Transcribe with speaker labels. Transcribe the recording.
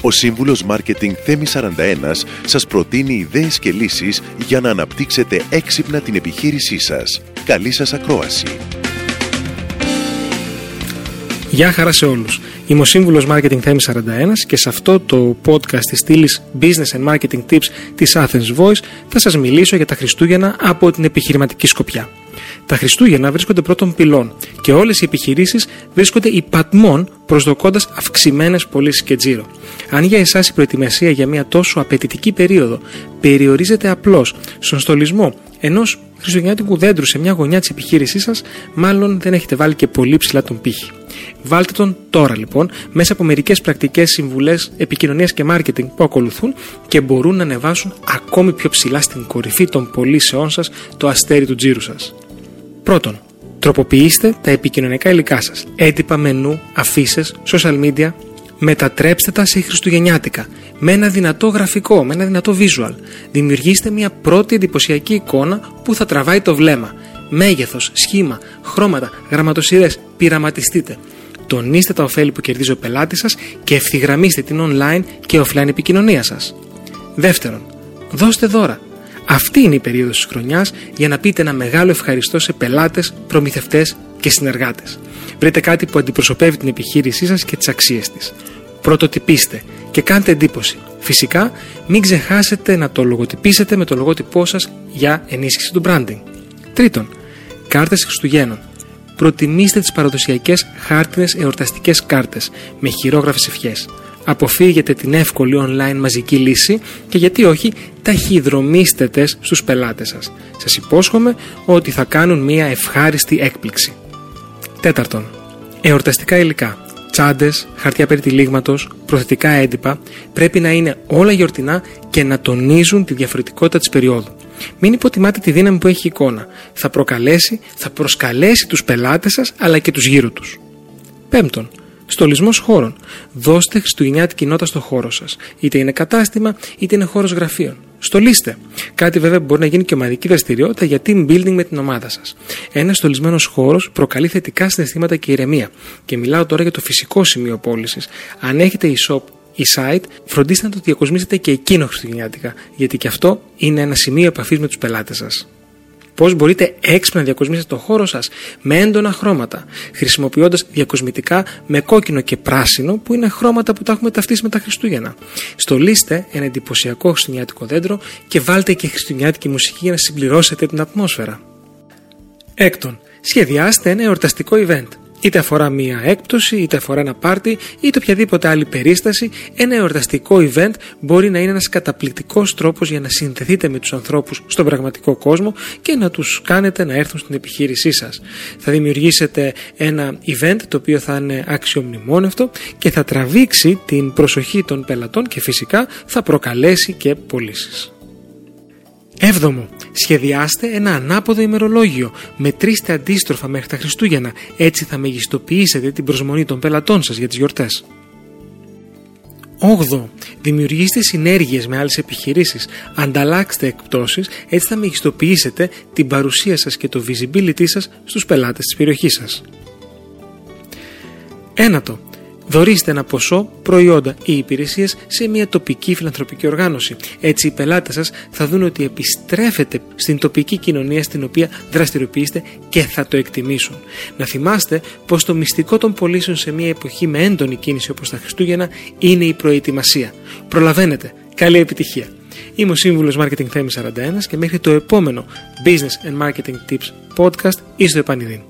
Speaker 1: Ο σύμβουλος Μάρκετινγκ Θέμη 41 σας προτείνει ιδέες και λύσεις για να αναπτύξετε έξυπνα την επιχείρησή σας. Καλή σας ακρόαση!
Speaker 2: Γεια χαρά σε όλους. Είμαι ο σύμβουλος Marketing Θέμη 41 και σε αυτό το podcast της στήλης Business and Marketing Tips της Athens Voice θα σας μιλήσω για τα Χριστούγεννα από την επιχειρηματική σκοπιά. Τα Χριστούγεννα βρίσκονται πρώτων πυλών και όλες οι επιχειρήσεις βρίσκονται υπατμών προσδοκώντας αυξημένες πωλήσεις και τζίρο. Αν για εσάς η προετοιμασία για μια τόσο απαιτητική περίοδο περιορίζεται απλώς στον στολισμό ενός χριστουγεννιάτικου δέντρου σε μια γωνιά της επιχείρησής σας, μάλλον δεν έχετε βάλει και πολύ ψηλά τον πύχη. Βάλτε τον τώρα λοιπόν μέσα από μερικές πρακτικές συμβουλές επικοινωνίας και μάρκετινγκ που ακολουθούν και μπορούν να ανεβάσουν ακόμη πιο ψηλά στην κορυφή των πωλήσεών σας το αστέρι του τζίρου σας. Πρώτον, τροποποιήστε τα επικοινωνικά υλικά σας. Έντυπα, μενού, αφήσεις, social media. Μετατρέψτε τα σε χριστουγεννιάτικα. Με ένα δυνατό γραφικό, με ένα δυνατό visual. Δημιουργήστε μια πρώτη εντυπωσιακή εικόνα που θα τραβάει το βλέμμα. Μέγεθος, σχήμα, χρώματα, γραμματοσυρές. Πειραματιστείτε. Τονίστε τα ωφέλη που κερδίζει ο πελάτης σας και ευθυγραμμίστε την online και offline επικοινωνία σας. Δεύτερον, δώστε δώρα. Αυτή είναι η περίοδος της χρονιάς για να πείτε ένα μεγάλο ευχαριστώ σε πελάτες, προμηθευτές και συνεργάτες. Βρείτε κάτι που αντιπροσωπεύει την επιχείρησή σας και τις αξίες της. Πρωτοτυπήστε και κάντε εντύπωση. Φυσικά, μην ξεχάσετε να το λογοτυπήσετε με το λογότυπό σας για ενίσχυση του branding. Τρίτον, κάρτες Χριστουγέννων. Προτιμήστε τις παραδοσιακές χάρτινες εορταστικές κάρτες με χειρόγραφες ευχές αποφύγετε την εύκολη online μαζική λύση και γιατί όχι ταχυδρομήστε τες στους πελάτες σας. Σας υπόσχομαι ότι θα κάνουν μια ευχάριστη έκπληξη. Τέταρτον, εορταστικά υλικά. Τσάντες, χαρτιά περιτυλίγματο, προθετικά έντυπα πρέπει να είναι όλα γιορτινά και να τονίζουν τη διαφορετικότητα της περίοδου. Μην υποτιμάτε τη δύναμη που έχει η εικόνα. Θα προκαλέσει, θα προσκαλέσει τους πελάτες σας αλλά και τους γύρω τους. Πέμπτον, Στολισμός χώρων. Δώστε χριστουγεννιάτικη νότα στο χώρο σας. Είτε είναι κατάστημα, είτε είναι χώρος γραφείων. Στολίστε. Κάτι βέβαια που μπορεί να γίνει και ομαδική δραστηριότητα για team building με την ομάδα σας. Ένας στολισμένος χώρος προκαλεί θετικά συναισθήματα και ηρεμία. Και μιλάω τώρα για το φυσικό σημείο πώλησης. Αν έχετε e-shop ή site, φροντίστε να το διακοσμήσετε και εκείνο χριστουγεννιάτικα, γιατί και αυτό είναι ένα σημείο επαφής με τους πελάτες σας πώς μπορείτε έξυπνα να διακοσμήσετε το χώρο σας με έντονα χρώματα, χρησιμοποιώντας διακοσμητικά με κόκκινο και πράσινο, που είναι χρώματα που τα έχουμε ταυτίσει με τα Χριστούγεννα. Στολίστε ένα εντυπωσιακό χριστουγεννιάτικο δέντρο και βάλτε και χριστουγεννιάτικη μουσική για να συμπληρώσετε την ατμόσφαιρα. Έκτον, σχεδιάστε ένα εορταστικό event. Είτε αφορά μία έκπτωση, είτε αφορά ένα πάρτι, είτε οποιαδήποτε άλλη περίσταση, ένα εορταστικό event μπορεί να είναι ένας καταπληκτικός τρόπος για να συνδεθείτε με τους ανθρώπους στον πραγματικό κόσμο και να τους κάνετε να έρθουν στην επιχείρησή σας. Θα δημιουργήσετε ένα event το οποίο θα είναι αξιομνημόνευτο και θα τραβήξει την προσοχή των πελατών και φυσικά θα προκαλέσει και πωλήσεις. Έβδομο, σχεδιάστε ένα ανάποδο ημερολόγιο. Μετρήστε αντίστροφα μέχρι τα Χριστούγεννα. Έτσι θα μεγιστοποιήσετε την προσμονή των πελατών σας για τις γιορτές. 8. Δημιουργήστε συνέργειες με άλλες επιχειρήσεις. Ανταλλάξτε εκπτώσεις, έτσι θα μεγιστοποιήσετε την παρουσία σας και το visibility σας στους πελάτες της περιοχής σας. Ένατο. Δωρίστε ένα ποσό, προϊόντα ή υπηρεσίες σε μια τοπική φιλανθρωπική οργάνωση. Έτσι, οι πελάτες σας θα δουν ότι επιστρέφετε στην τοπική κοινωνία στην οποία δραστηριοποιείστε και θα το εκτιμήσουν. Να θυμάστε πως το μυστικό των πωλήσεων σε μια εποχή με έντονη κίνηση όπως τα Χριστούγεννα είναι η προετοιμασία. Προλαβαίνετε. Καλή επιτυχία. Είμαι ο Σύμβουλος Marketing Θέμης 41 και μέχρι το επόμενο Business and Marketing Tips podcast είστε επανειδήν.